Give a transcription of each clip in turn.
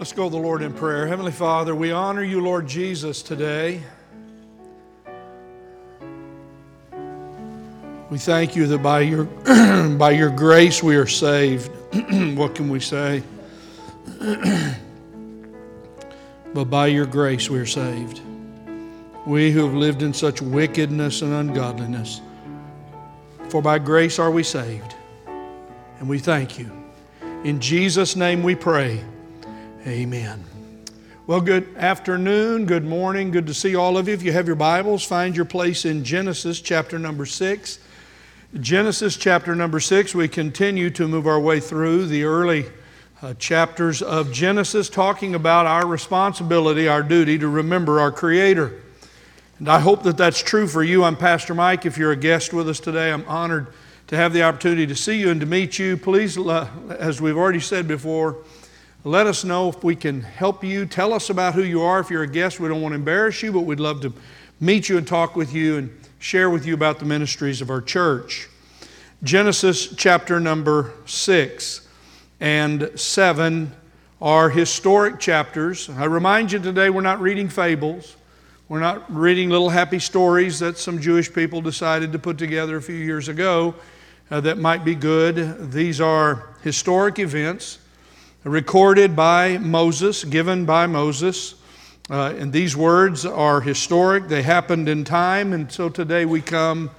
Let's go to the Lord in prayer. Heavenly Father, we honor you, Lord Jesus, today. We thank you that by your, by your grace we are saved. what can we say? but by your grace we are saved. We who have lived in such wickedness and ungodliness. For by grace are we saved. And we thank you. In Jesus' name we pray. Amen. Well, good afternoon, good morning, good to see all of you. If you have your Bibles, find your place in Genesis chapter number 6. Genesis chapter number 6, we continue to move our way through the early uh, chapters of Genesis, talking about our responsibility, our duty to remember our Creator. And I hope that that's true for you. I'm Pastor Mike. If you're a guest with us today, I'm honored to have the opportunity to see you and to meet you. Please, uh, as we've already said before, let us know if we can help you. Tell us about who you are. If you're a guest, we don't want to embarrass you, but we'd love to meet you and talk with you and share with you about the ministries of our church. Genesis chapter number 6 and 7 are historic chapters. I remind you today we're not reading fables. We're not reading little happy stories that some Jewish people decided to put together a few years ago uh, that might be good. These are historic events recorded by Moses, given by Moses. Uh, and these words are historic, they happened in time, and so today we come,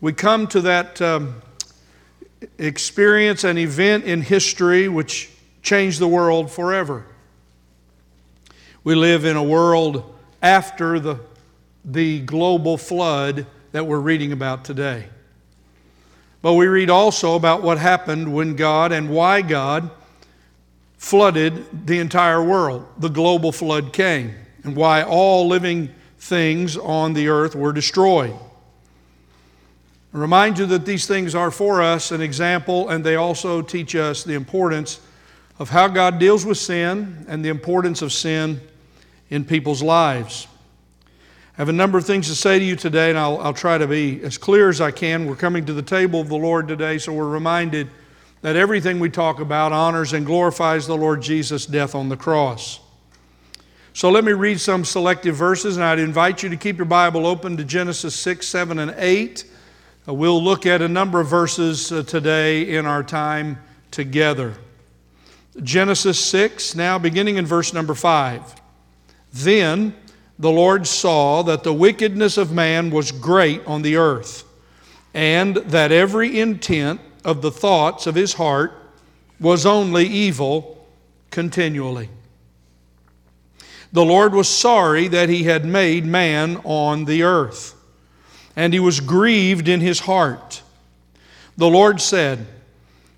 we come to that um, experience, an event in history which changed the world forever. We live in a world after the, the global flood that we're reading about today. But we read also about what happened when God and why God flooded the entire world. The global flood came, and why all living things on the earth were destroyed. I remind you that these things are for us an example, and they also teach us the importance of how God deals with sin and the importance of sin in people's lives. I have a number of things to say to you today, and I'll, I'll try to be as clear as I can. We're coming to the table of the Lord today, so we're reminded that everything we talk about honors and glorifies the Lord Jesus' death on the cross. So let me read some selective verses, and I'd invite you to keep your Bible open to Genesis 6, 7, and 8. Uh, we'll look at a number of verses uh, today in our time together. Genesis 6, now beginning in verse number 5. Then the Lord saw that the wickedness of man was great on the earth, and that every intent of the thoughts of his heart was only evil continually. The Lord was sorry that he had made man on the earth, and he was grieved in his heart. The Lord said,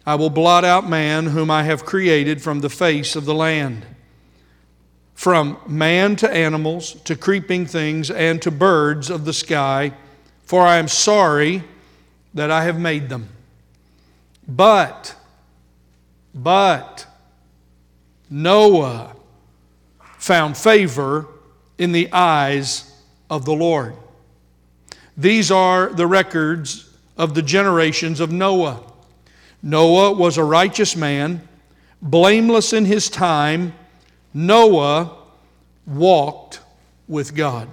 I will blot out man whom I have created from the face of the land, from man to animals, to creeping things, and to birds of the sky, for I am sorry that I have made them. But, but, Noah found favor in the eyes of the Lord. These are the records of the generations of Noah. Noah was a righteous man, blameless in his time. Noah walked with God.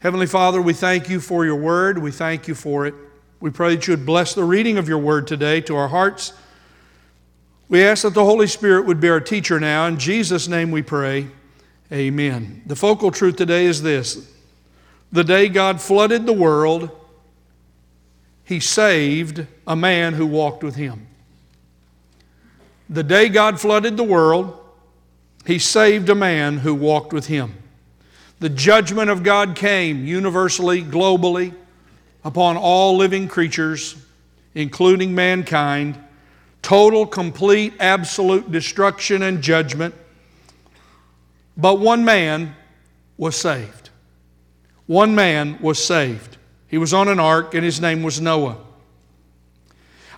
Heavenly Father, we thank you for your word. We thank you for it. We pray that you would bless the reading of your word today to our hearts. We ask that the Holy Spirit would be our teacher now. In Jesus' name we pray. Amen. The focal truth today is this the day God flooded the world, he saved a man who walked with him. The day God flooded the world, he saved a man who walked with him. The judgment of God came universally, globally upon all living creatures, including mankind, total, complete, absolute destruction and judgment. But one man was saved. One man was saved. He was on an ark, and his name was Noah.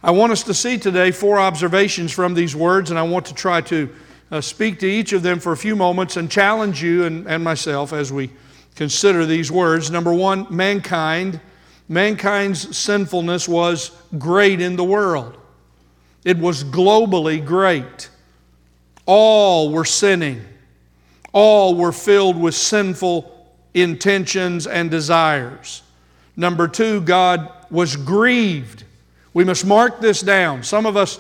I want us to see today four observations from these words, and I want to try to uh, speak to each of them for a few moments and challenge you and, and myself as we consider these words. Number one, mankind mankind's sinfulness was great in the world. It was globally great. All were sinning. All were filled with sinful intentions and desires. Number two, God was grieved. We must mark this down. Some of us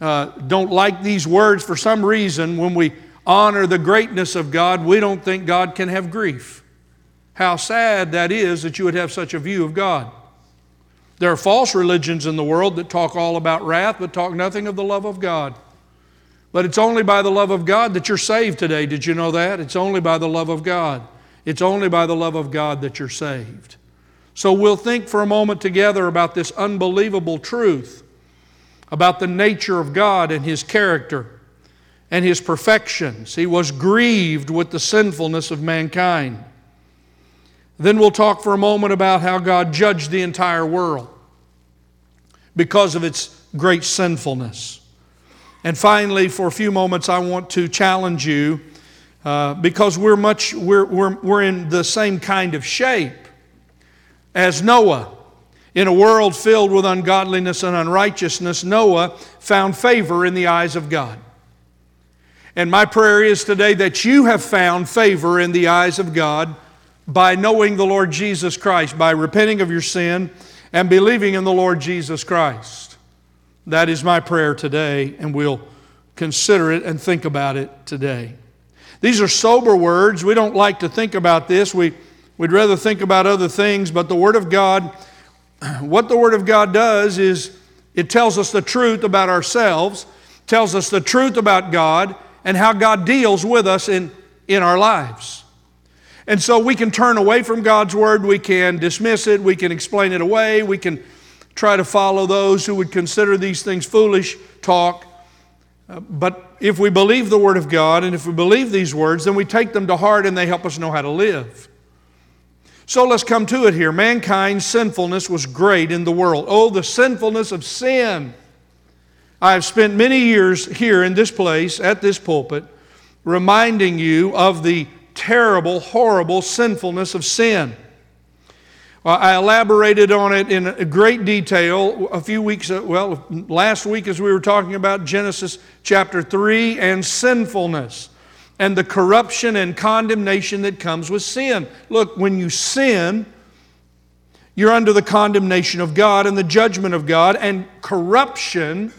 uh, don't like these words for some reason. When we honor the greatness of God, we don't think God can have grief. How sad that is that you would have such a view of God. There are false religions in the world that talk all about wrath but talk nothing of the love of God. But it's only by the love of God that you're saved today. Did you know that? It's only by the love of God. It's only by the love of God that you're saved. So we'll think for a moment together about this unbelievable truth about the nature of God and His character and His perfections. He was grieved with the sinfulness of mankind. Then we'll talk for a moment about how God judged the entire world because of its great sinfulness. And finally, for a few moments, I want to challenge you uh, because we're much we're, we're, we're in the same kind of shape as Noah. In a world filled with ungodliness and unrighteousness, Noah found favor in the eyes of God. And my prayer is today that you have found favor in the eyes of God by knowing the Lord Jesus Christ, by repenting of your sin and believing in the Lord Jesus Christ. That is my prayer today, and we'll consider it and think about it today. These are sober words. We don't like to think about this. We, we'd rather think about other things, but the Word of God, what the Word of God does is it tells us the truth about ourselves, tells us the truth about God, and how God deals with us in, in our lives. And so we can turn away from God's word, we can dismiss it, we can explain it away, we can try to follow those who would consider these things foolish talk. Uh, but if we believe the word of God and if we believe these words, then we take them to heart and they help us know how to live. So let's come to it here. Mankind's sinfulness was great in the world. Oh, the sinfulness of sin. I have spent many years here in this place, at this pulpit, reminding you of the terrible, horrible sinfulness of sin. I elaborated on it in great detail a few weeks, uh, well, last week as we were talking about Genesis chapter 3 and sinfulness and the corruption and condemnation that comes with sin. Look, when you sin, you're under the condemnation of God and the judgment of God, and corruption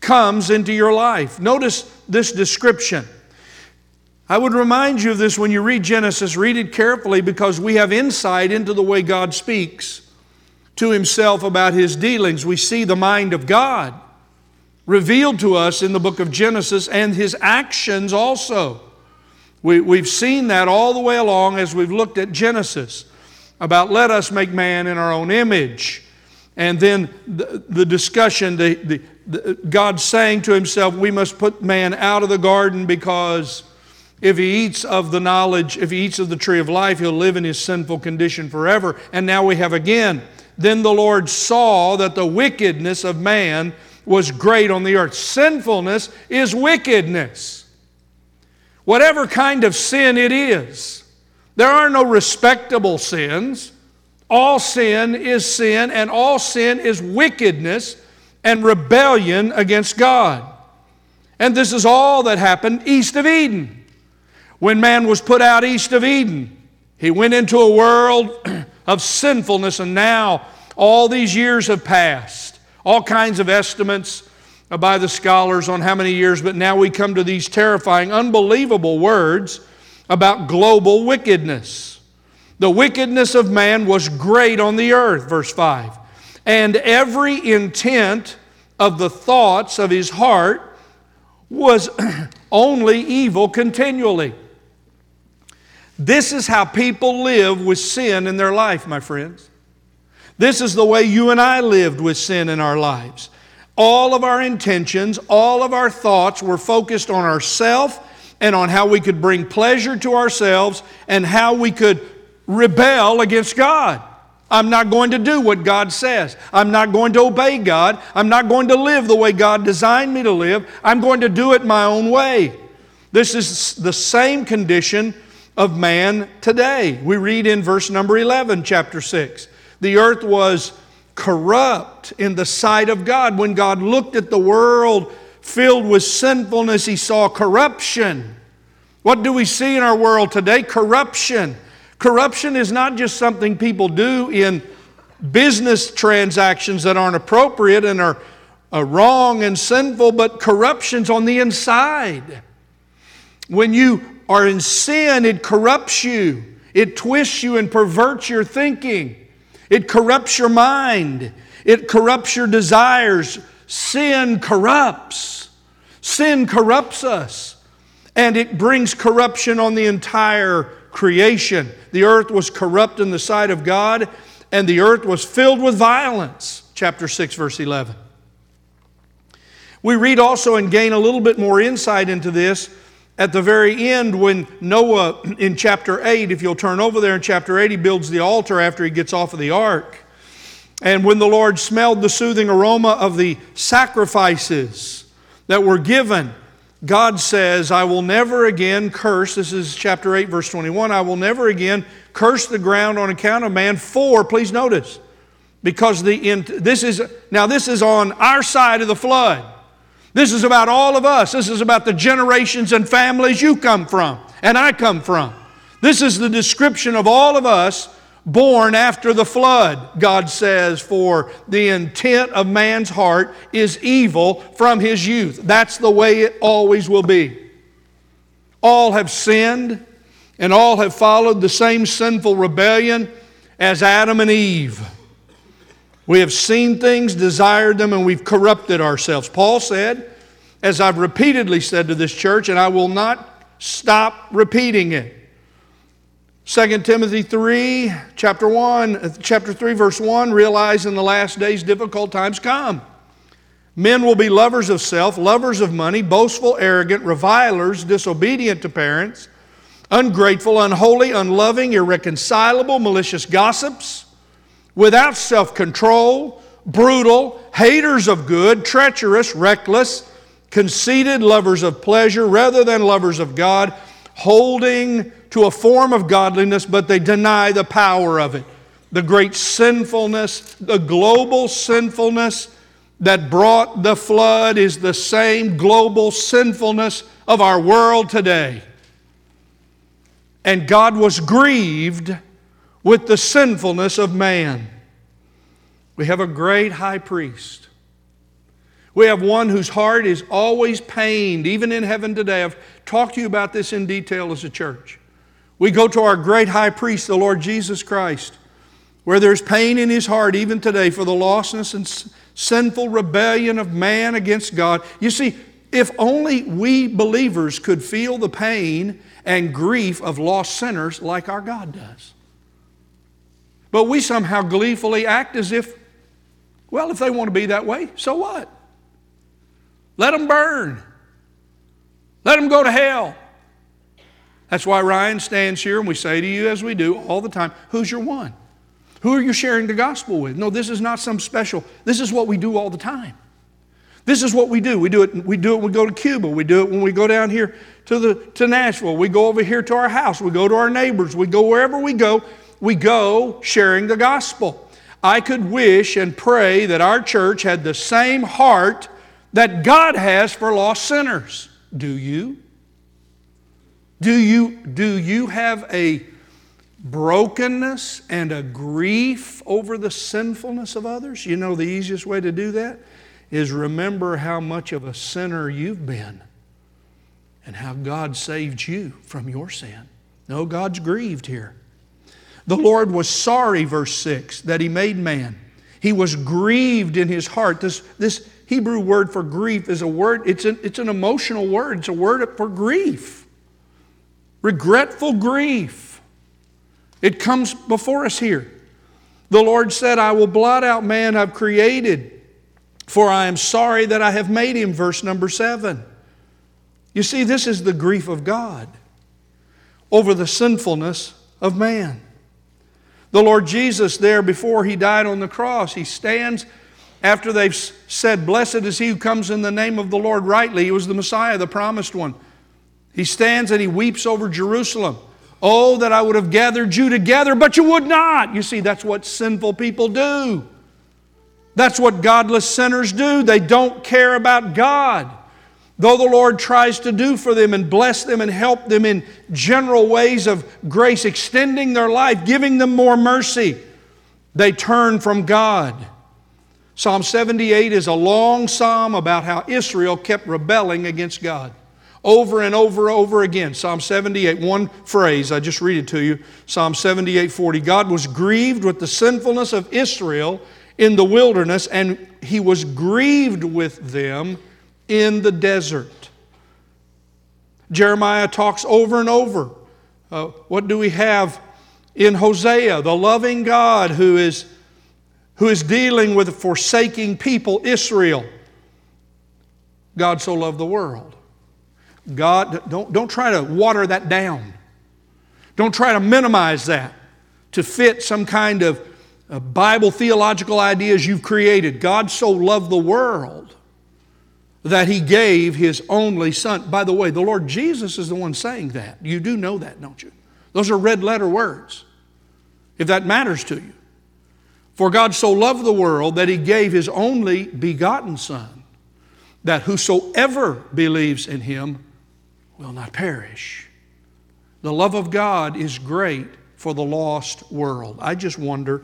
comes into your life. Notice this description. I would remind you of this when you read Genesis. Read it carefully because we have insight into the way God speaks to Himself about His dealings. We see the mind of God revealed to us in the book of Genesis and His actions also. We, we've seen that all the way along as we've looked at Genesis about let us make man in our own image. And then the, the discussion, the, the, the, God saying to Himself, we must put man out of the garden because if he eats of the knowledge, if he eats of the tree of life, he'll live in his sinful condition forever. And now we have again, then the Lord saw that the wickedness of man was great on the earth. Sinfulness is wickedness. Whatever kind of sin it is, there are no respectable sins. All sin is sin, and all sin is wickedness and rebellion against God. And this is all that happened east of Eden. When man was put out east of Eden, he went into a world of sinfulness, and now all these years have passed. All kinds of estimates by the scholars on how many years, but now we come to these terrifying, unbelievable words about global wickedness. The wickedness of man was great on the earth, verse 5. And every intent of the thoughts of his heart was only evil continually. This is how people live with sin in their life, my friends. This is the way you and I lived with sin in our lives. All of our intentions, all of our thoughts were focused on ourself and on how we could bring pleasure to ourselves and how we could rebel against God. I'm not going to do what God says. I'm not going to obey God. I'm not going to live the way God designed me to live. I'm going to do it my own way. This is the same condition of man today. We read in verse number 11, chapter 6. The earth was corrupt in the sight of God. When God looked at the world filled with sinfulness, he saw corruption. What do we see in our world today? Corruption. Corruption is not just something people do in business transactions that aren't appropriate and are wrong and sinful, but corruption's on the inside. When you are in sin, it corrupts you, it twists you and perverts your thinking, it corrupts your mind, it corrupts your desires. Sin corrupts. Sin corrupts us, and it brings corruption on the entire creation. The earth was corrupt in the sight of God, and the earth was filled with violence. Chapter 6, verse 11. We read also and gain a little bit more insight into this at the very end when Noah, in chapter 8, if you'll turn over there in chapter 8, he builds the altar after he gets off of the ark. And when the Lord smelled the soothing aroma of the sacrifices that were given, God says, I will never again curse. This is chapter 8, verse 21. I will never again curse the ground on account of man. For, please notice, because the this is now this is on our side of the flood. This is about all of us. This is about the generations and families you come from and I come from. This is the description of all of us born after the flood. God says, For the intent of man's heart is evil from his youth. That's the way it always will be. All have sinned and all have followed the same sinful rebellion as Adam and Eve. We have seen things, desired them, and we've corrupted ourselves. Paul said, as I've repeatedly said to this church, and I will not stop repeating it. 2 Timothy 3, chapter 1, uh, chapter 3, verse 1, realize in the last days difficult times come. Men will be lovers of self, lovers of money, boastful, arrogant, revilers, disobedient to parents, ungrateful, unholy, unloving, irreconcilable, malicious gossips, without self control, brutal, haters of good, treacherous, reckless, conceited, lovers of pleasure rather than lovers of God, holding to a form of godliness, but they deny the power of it. The great sinfulness, the global sinfulness that brought the flood is the same global sinfulness of our world today. And God was grieved with the sinfulness of man. We have a great high priest we have one whose heart is always pained, even in heaven today. I've talked to you about this in detail as a church. We go to our great high priest, the Lord Jesus Christ, where there's pain in his heart even today for the lostness and sinful rebellion of man against God. You see, if only we believers could feel the pain and grief of lost sinners like our God does. But we somehow gleefully act as if, well, if they want to be that way, so what? Let them burn. Let them go to hell. That's why Ryan stands here and we say to you, as we do all the time, who's your one? Who are you sharing the gospel with? No, this is not some special. This is what we do all the time. This is what we do. We do it. We do it. When we go to Cuba. We do it when we go down here to the to Nashville. We go over here to our house. We go to our neighbors. We go wherever we go. We go sharing the gospel. I could wish and pray that our church had the same heart that God has for lost sinners. Do you? Do you, do you have a brokenness and a grief over the sinfulness of others? You know, the easiest way to do that is remember how much of a sinner you've been and how God saved you from your sin. No, God's grieved here. The Lord was sorry, verse 6, that He made man. He was grieved in His heart. This, this Hebrew word for grief is a word, it's an, it's an emotional word, it's a word for grief. Regretful grief. It comes before us here. The Lord said, I will blot out man I've created, for I am sorry that I have made him. Verse number seven. You see, this is the grief of God over the sinfulness of man. The Lord Jesus, there before he died on the cross, he stands after they've said, Blessed is he who comes in the name of the Lord rightly, he was the Messiah, the promised one. He stands and he weeps over Jerusalem. Oh, that I would have gathered you together, but you would not. You see, that's what sinful people do. That's what godless sinners do. They don't care about God. Though the Lord tries to do for them and bless them and help them in general ways of grace, extending their life, giving them more mercy, they turn from God. Psalm 78 is a long psalm about how Israel kept rebelling against God. Over and over and over again. Psalm 78, one phrase, I just read it to you. Psalm 78 40. God was grieved with the sinfulness of Israel in the wilderness, and he was grieved with them in the desert. Jeremiah talks over and over. Uh, what do we have in Hosea? The loving God who is, who is dealing with a forsaking people, Israel. God so loved the world. God, don't, don't try to water that down. Don't try to minimize that to fit some kind of uh, Bible theological ideas you've created. God so loved the world that he gave his only son. By the way, the Lord Jesus is the one saying that. You do know that, don't you? Those are red letter words, if that matters to you. For God so loved the world that he gave his only begotten Son, that whosoever believes in him will not perish. The love of God is great for the lost world. I just wonder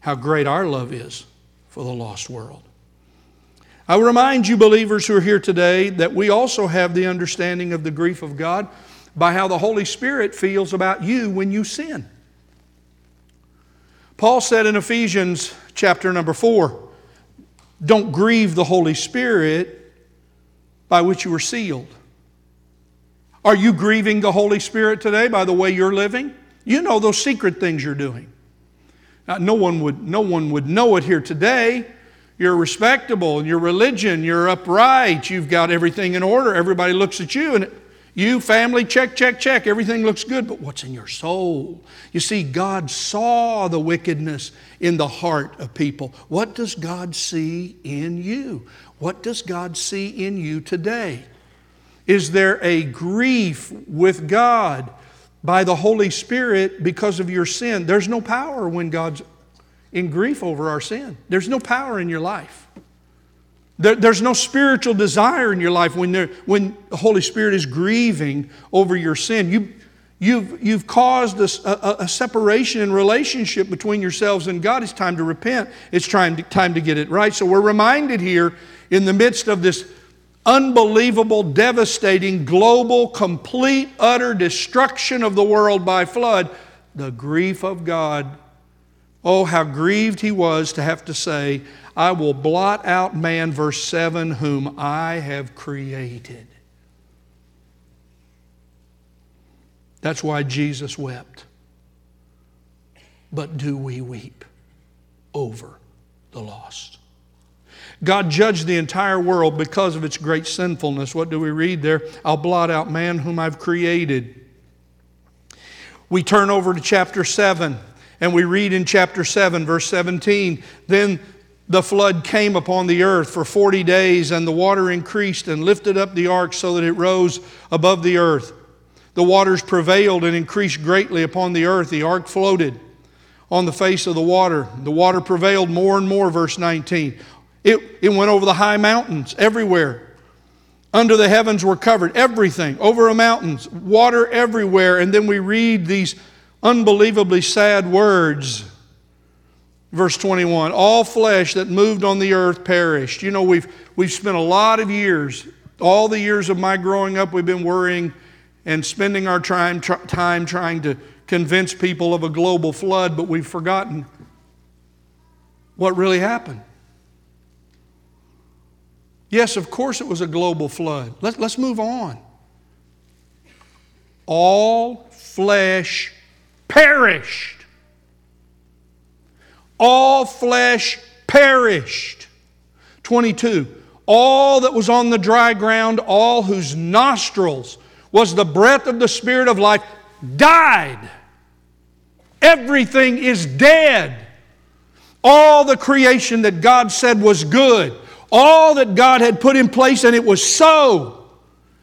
how great our love is for the lost world. I remind you, believers who are here today, that we also have the understanding of the grief of God by how the Holy Spirit feels about you when you sin. Paul said in Ephesians chapter number 4, don't grieve the Holy Spirit by which you were sealed. Are you grieving the Holy Spirit today by the way you're living? You know those secret things you're doing. Now, no, one would, no one would know it here today you're respectable in your religion, you're upright, you've got everything in order. Everybody looks at you and you, family, check, check, check, everything looks good, but what's in your soul? You see, God saw the wickedness in the heart of people. What does God see in you? What does God see in you today? Is there a grief with God by the Holy Spirit because of your sin? There's no power when God's in grief over our sin. There's no power in your life. There, there's no spiritual desire in your life when, there, when the Holy Spirit is grieving over your sin. You, you've, you've caused a, a, a, separation in relationship between yourselves and God. It's time to repent. It's time to, time to get it right. So we're reminded here in the midst of this unbelievable, devastating, global, complete, utter destruction of the world by flood, the grief of God Oh, how grieved he was to have to say, I will blot out man, verse 7, whom I have created. That's why Jesus wept. But do we weep over the lost? God judged the entire world because of its great sinfulness. What do we read there? I'll blot out man whom I've created. We turn over to chapter 7. And we read in chapter 7, verse 17 Then the flood came upon the earth for 40 days, and the water increased and lifted up the ark so that it rose above the earth. The waters prevailed and increased greatly upon the earth. The ark floated on the face of the water. The water prevailed more and more, verse 19. It, it went over the high mountains everywhere. Under the heavens were covered, everything, over the mountains, water everywhere. And then we read these unbelievably sad words. Verse 21 All flesh that moved on the earth perished. You know, we've, we've spent a lot of years, all the years of my growing up, we've been worrying and spending our time, tr- time trying to convince people of a global flood, but we've forgotten what really happened. Yes, of course it was a global flood. Let, let's move on. All flesh perished. All flesh perished. 22. All that was on the dry ground, all whose nostrils was the breath of the Spirit of life, died. Everything is dead. All the creation that God said was good, all that God had put in place, and it was so,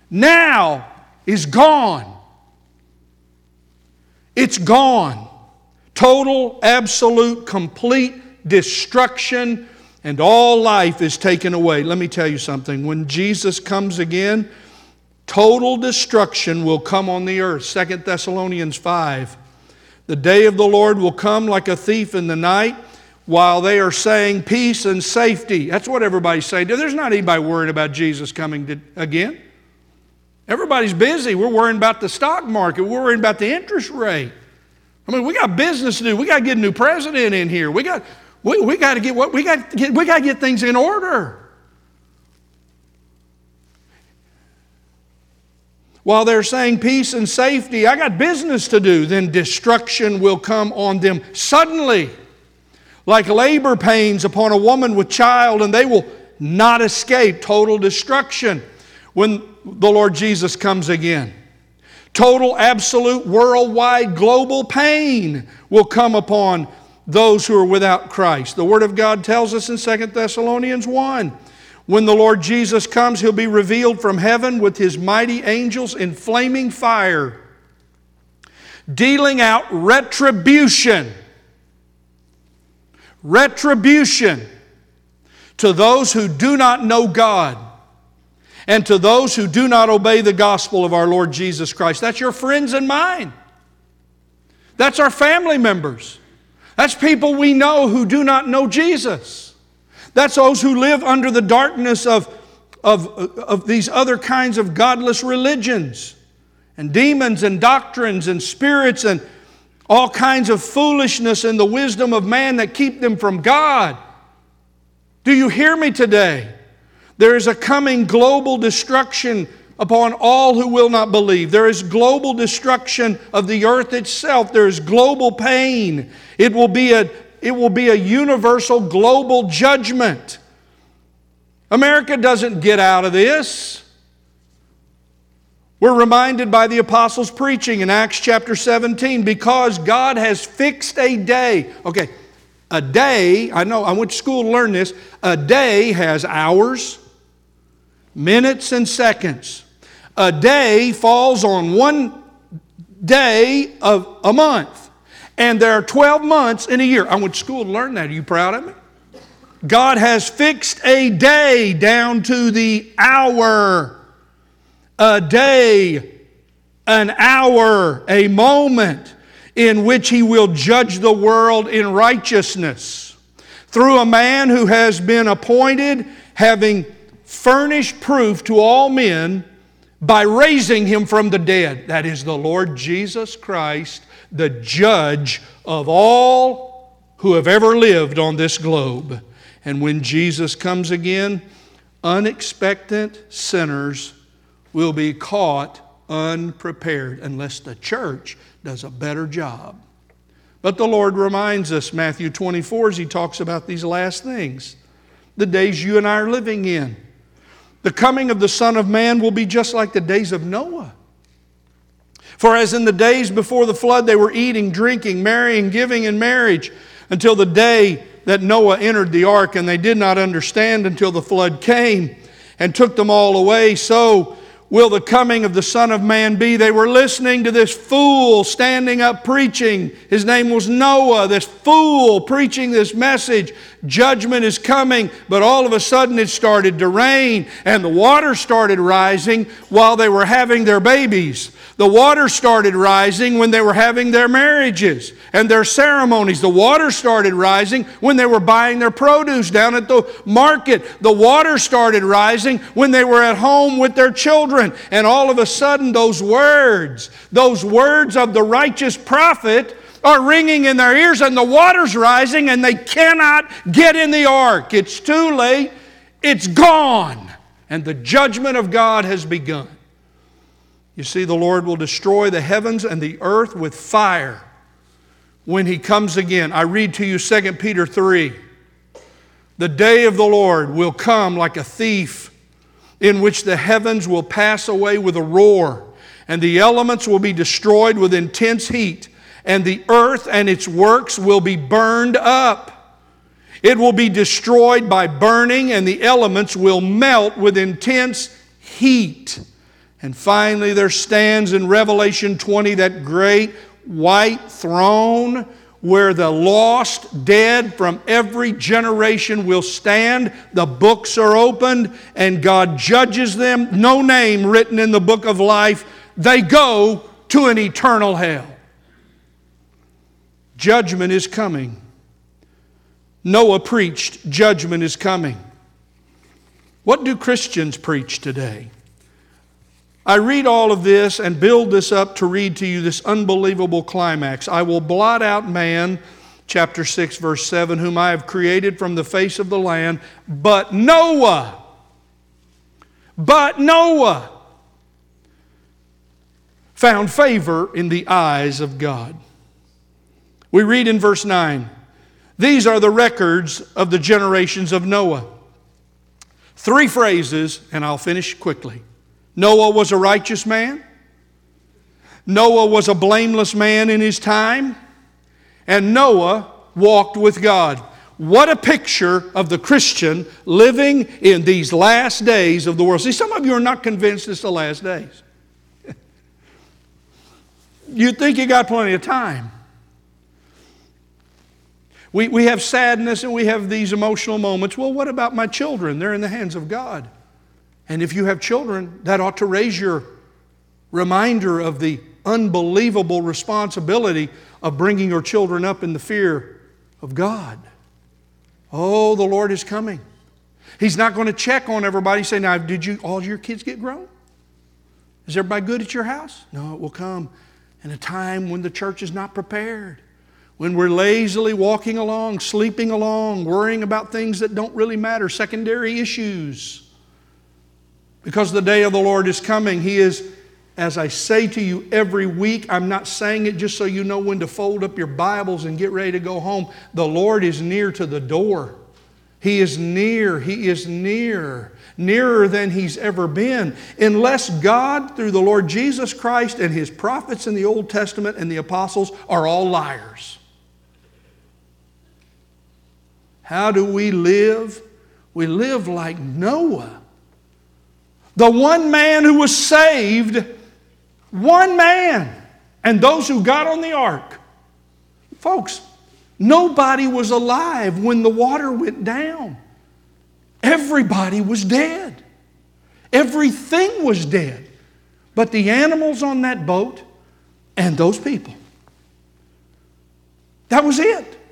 now is gone. It's gone. Total, absolute, complete destruction and all life is taken away. Let me tell you something. When Jesus comes again, total destruction will come on the earth. Second Thessalonians 5. The day of the Lord will come like a thief in the night while they are saying peace and safety. That's what everybody's saying. There's not anybody worried about Jesus coming to, again. Everybody's busy. We're worrying about the stock market, we're worrying about the interest rate. I mean, we got business to do. We got to get a new president in here. We got, we, we got to get what we got. To get, we got to get things in order. While they're saying peace and safety, I got business to do. Then destruction will come on them suddenly, like labor pains upon a woman with child, and they will not escape total destruction when the Lord Jesus comes again. Total, absolute, worldwide, global pain will come upon those who are without Christ. The Word of God tells us in 2 Thessalonians 1 when the Lord Jesus comes, He'll be revealed from heaven with His mighty angels in flaming fire, dealing out retribution. Retribution to those who do not know God and to those who do not obey the gospel of our Lord Jesus Christ. That's your friends and mine. That's our family members. That's people we know who do not know Jesus. That's those who live under the darkness of, of, of these other kinds of godless religions and demons and doctrines and spirits and all kinds of foolishness and the wisdom of man that keep them from God. Do you hear me today? There is a coming global destruction upon all who will not believe. There is global destruction of the earth itself. There is global pain. It will be a, it will be a universal global judgment. America doesn't get out of this. We're reminded by the apostles' preaching in Acts chapter 17 because God has fixed a day. Okay, a day, I know I went to school to learn this, a day has hours, minutes and seconds. A day falls on one day of a month. And there are 12 months in a year. I went to school to learn that. Are you proud of me? God has fixed a day down to the hour. A day, an hour, a moment in which He will judge the world in righteousness through a man who has been appointed, having furnish proof to all men by raising him from the dead. That is the Lord Jesus Christ, the judge of all who have ever lived on this globe. And when Jesus comes again, unexpectant sinners will be caught unprepared unless the church does a better job. But the Lord reminds us, Matthew 24, as he talks about these last things, the days you and I are living in. The coming of the Son of Man will be just like the days of Noah. For as in the days before the flood, they were eating, drinking, marrying, giving in marriage until the day that Noah entered the ark, and they did not understand until the flood came and took them all away. So will the coming of the Son of Man be? They were listening to this fool standing up preaching. His name was Noah, this fool preaching this message. Judgment is coming, but all of a sudden it started to rain and the water started rising while they were having their babies. The water started rising when they were having their marriages and their ceremonies. The water started rising when they were buying their produce down at the market. The water started rising when they were at home with their children. And all of a sudden, those words, those words of the righteous prophet, are ringing in their ears and the water's rising and they cannot get in the ark. It's too late. It's gone. And the judgment of God has begun. You see, the Lord will destroy the heavens and the earth with fire when He comes again. I read to you 2 Peter 3. The day of the Lord will come like a thief, in which the heavens will pass away with a roar, and the elements will be destroyed with intense heat, and the earth and its works will be burned up. It will be destroyed by burning, and the elements will melt with intense heat. And finally, there stands in Revelation 20 that great white throne where the lost, dead from every generation will stand. The books are opened and God judges them. No name written in the book of life. They go to an eternal hell. Judgment is coming. Noah preached, judgment is coming. What do Christians preach today? I read all of this and build this up to read to you this unbelievable climax. I will blot out man, chapter 6, verse 7, whom I have created from the face of the land, but Noah, but Noah found favor in the eyes of God. We read in verse 9, these are the records of the generations of Noah. Three phrases, and I'll finish quickly. Noah was a righteous man. Noah was a blameless man in his time. And Noah walked with God. What a picture of the Christian living in these last days of the world. See, some of you are not convinced it's the last days. you think you got plenty of time. We, we have sadness and we have these emotional moments. Well, what about my children? They're in the hands of God. And if you have children, that ought to raise your reminder of the unbelievable responsibility of bringing your children up in the fear of God. Oh, the Lord is coming. He's not going to check on everybody say, Now, did you all your kids get grown? Is everybody good at your house? No, it will come in a time when the church is not prepared. When we're lazily walking along, sleeping along, worrying about things that don't really matter, secondary issues. Because the day of the Lord is coming. He is, as I say to you every week, I'm not saying it just so you know when to fold up your Bibles and get ready to go home. The Lord is near to the door. He is near. He is near. Nearer than he's ever been. Unless God, through the Lord Jesus Christ and his prophets in the Old Testament and the apostles, are all liars. How do we live? We live like Noah. The one man who was saved, one man, and those who got on the ark. Folks, nobody was alive when the water went down. Everybody was dead. Everything was dead. But the animals on that boat and those people. That was it.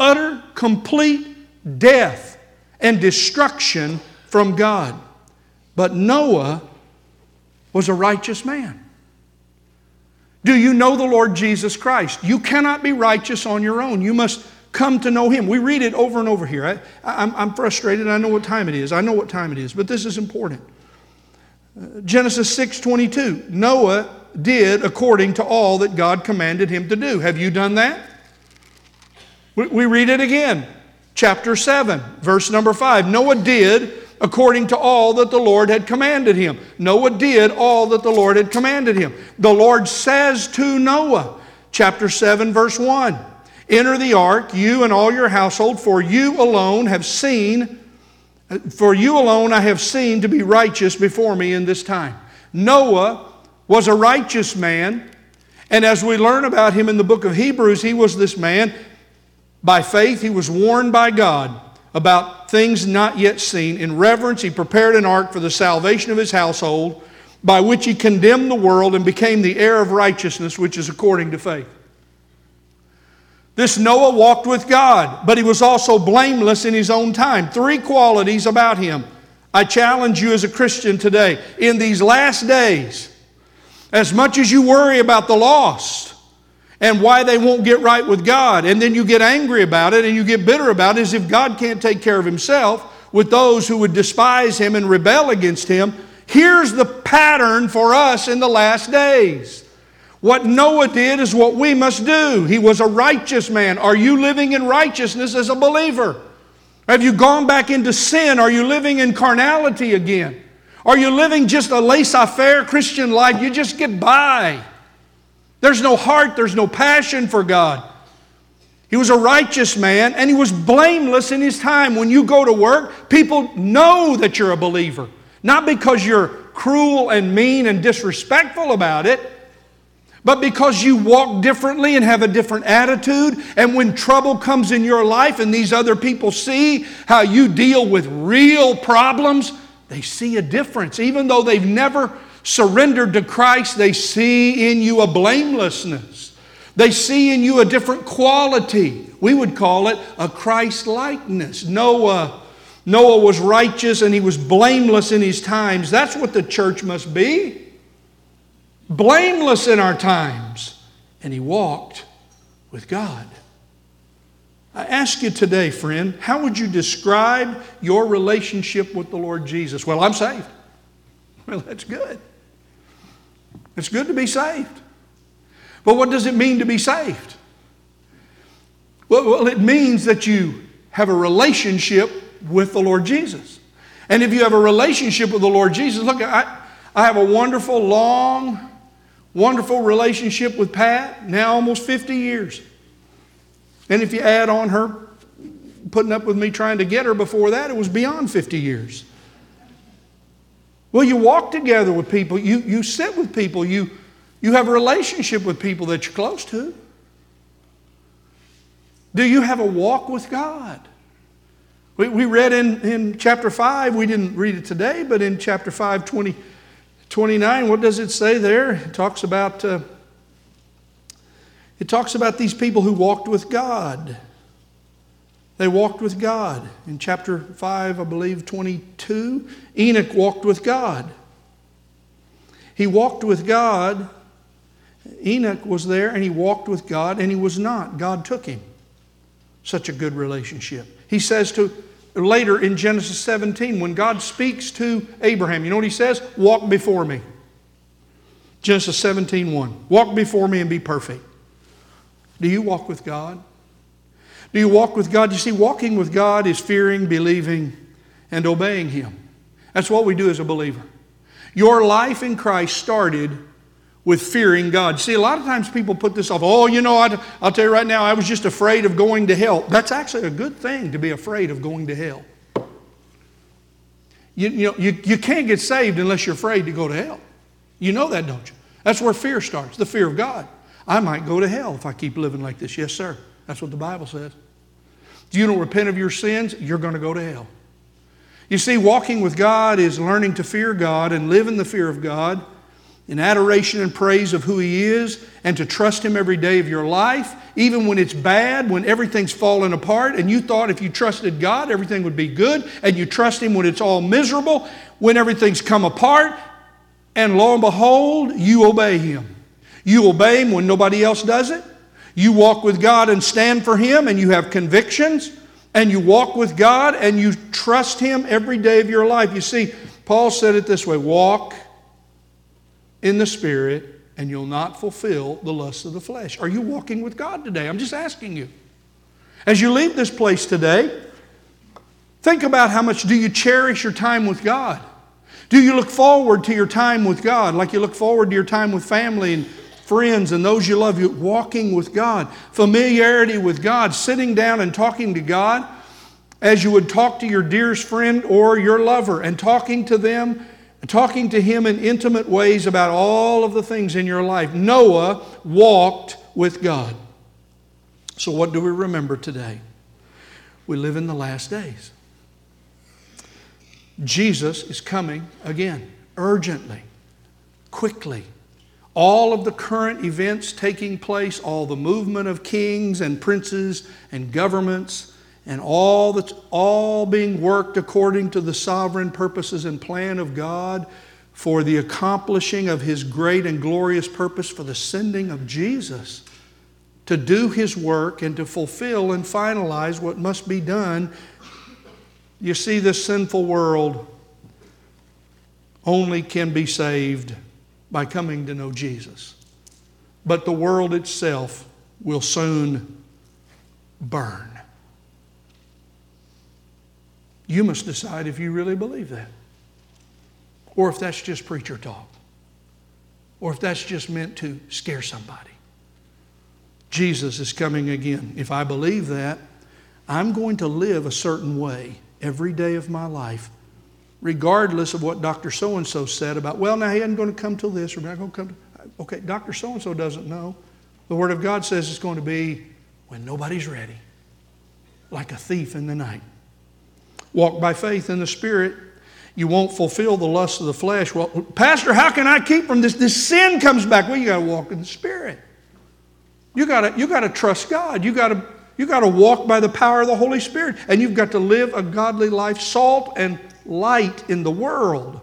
Utter, complete death and destruction from God. But Noah was a righteous man. Do you know the Lord Jesus Christ? You cannot be righteous on your own. You must come to know Him. We read it over and over here. I, am frustrated. I know what time it is. I know what time it is, but this is important. Genesis 6 22. Noah did according to all that God commanded him to do. Have you done that? We, read it again. Chapter 7, verse number 5. Noah did according to all that the Lord had commanded him. Noah did all that the Lord had commanded him. The Lord says to Noah, chapter 7, verse 1 Enter the ark, you and all your household, for you alone have seen, for you alone I have seen to be righteous before me in this time. Noah was a righteous man, and as we learn about him in the book of Hebrews, he was this man. By faith, he was warned by God about things not yet seen. In reverence, he prepared an ark for the salvation of his household, by which he condemned the world and became the heir of righteousness, which is according to faith. This Noah walked with God, but he was also blameless in his own time. Three qualities about him. I challenge you as a Christian today, in these last days, as much as you worry about the lost, and why they won't get right with God. And then you get angry about it and you get bitter about it as if God can't take care of himself with those who would despise him and rebel against him. Here's the pattern for us in the last days. What Noah did is what we must do. He was a righteous man. Are you living in righteousness as a believer? Have you gone back into sin? Are you living in carnality again? Are you living just a laissez faire Christian life? You just get by. There's no heart, there's no passion for God. He was a righteous man and he was blameless in his time. When you go to work, people know that you're a believer. Not because you're cruel and mean and disrespectful about it, But because you walk differently and have a different attitude, and when trouble comes in your life and these other people see how you deal with real problems, they see a difference. Even though they've never surrendered to Christ, they see in you a blamelessness. They see in you a different quality. We would call it a Christ likeness. Noah, Noah was righteous and he was blameless in his times. That's what the church must be blameless in our times. And he walked with God. I ask you today, friend, how would you describe your relationship with the Lord Jesus? Well, I'm saved. Well, that's good. It's good to be saved. But what does it mean to be saved? Well, it means that you have a relationship with the Lord Jesus. And if you have a relationship with the Lord Jesus, look, I, I have a wonderful, long, wonderful relationship with Pat, now almost 50 years. And if you add on her putting up with me trying to get her before that, it was beyond 50 years. Well, you walk together with people, you, you sit with people, you, you have a relationship with people that you're close to. Do you have a walk with God? We, we read in, in chapter 5, we didn't read it today, but in chapter 5, 20, 29, what does it say there? It talks about, uh, it talks about these people who walked with God. They walked with God. In chapter 5, I believe 22, Enoch walked with God. He walked with God. Enoch was there and he walked with God and he was not. God took him. Such a good relationship. He says to later in Genesis 17, when God speaks to Abraham, you know what he says? Walk before me. Genesis 17, 1. Walk before me and be perfect. Do you walk with God? Do you walk with God? You see, walking with God is fearing, believing, and obeying Him. That's what we do as a believer. Your life in Christ started with fearing God. See, a lot of times people put this off. Oh, you know, i will tell you right now, I was just afraid of going to hell. That's actually a good thing to be afraid of going to hell. You, you, know, you, you can't get saved unless you're afraid to go to hell. You know that, don't you? That's where fear starts the fear of God. I might go to hell if I keep living like this. Yes, sir. That's what the Bible says. If you don't repent of your sins, you're going to go to hell. You see, walking with God is learning to fear God and live in the fear of God in adoration and praise of who He is and to trust Him every day of your life, even when it's bad, when everything's falling apart, and you thought if you trusted God, everything would be good, and you trust Him when it's all miserable, when everything's come apart, and lo and behold, you obey Him. You obey Him when nobody else does it. You walk with God and stand for Him, and you have convictions, and you walk with God and you trust Him every day of your life. You see, Paul said it this way walk in the Spirit, and you'll not fulfill the lusts of the flesh. Are you walking with God today? I'm just asking you. As you leave this place today, think about how much do you cherish your time with God? Do you look forward to your time with God like you look forward to your time with family and friends and those you love, you walking with God, familiarity with God, sitting down and talking to God as you would talk to your dearest friend or your lover and talking to them talking to him in intimate ways about all of the things in your life. Noah walked with God. So, what do we remember today? We live in the last days. Jesus is coming again, urgently, quickly all of the current events taking place, all the movement of kings and princes and governments, and all that's all being worked according to the sovereign purposes and plan of God for the accomplishing of his great and glorious purpose for the sending of Jesus to do his work and to fulfill and finalize what must be done. You see, this sinful world only can be saved by coming to know Jesus. But the world itself will soon burn. You must decide if you really believe that, or if that's just preacher talk, or if that's just meant to scare somebody. Jesus is coming again. If I believe that, I'm going to live a certain way every day of my life regardless of what Dr. So and so said about, well, now he isn't going to come till this or not going to come. To, Okay, Dr. So and so doesn't know. The Word of God says it's going to be when nobody's ready, like a thief in the night. Walk by faith in the Spirit. You won't fulfill the lust of the flesh. Well, Pastor, how can I keep from this? This sin comes back. Well, you got to walk in the Spirit. You got to you to trust God. You got to you got to walk by the power of the Holy Spirit, and you've got to live a godly life, salt and light in the world.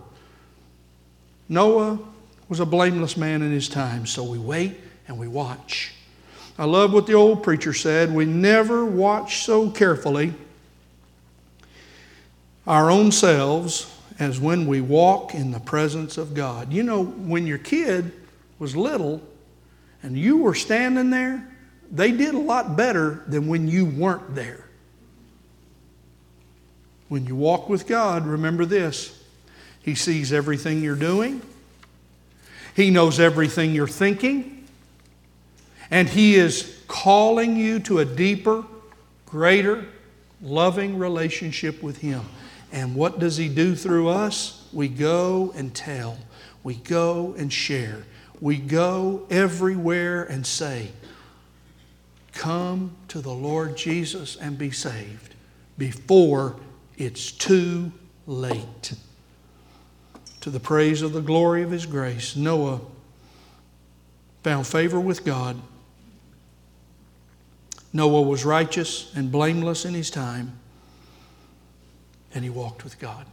Noah was a blameless man in his time, so we wait and we watch. I love what the old preacher said. We never watch so carefully our own selves as when we walk in the presence of God. You know, when your kid was little and you were standing there, they did a lot better than when you weren't there. When you walk with God, remember this. He sees everything you're doing, He knows everything you're thinking, and He is calling you to a deeper, greater, loving relationship with Him. And what does He do through us? We go and tell, we go and share, we go everywhere and say, Come to the Lord Jesus and be saved before it's too late. To the praise of the glory of His grace, Noah found favor with God. Noah was righteous and blameless in his time and he walked with God.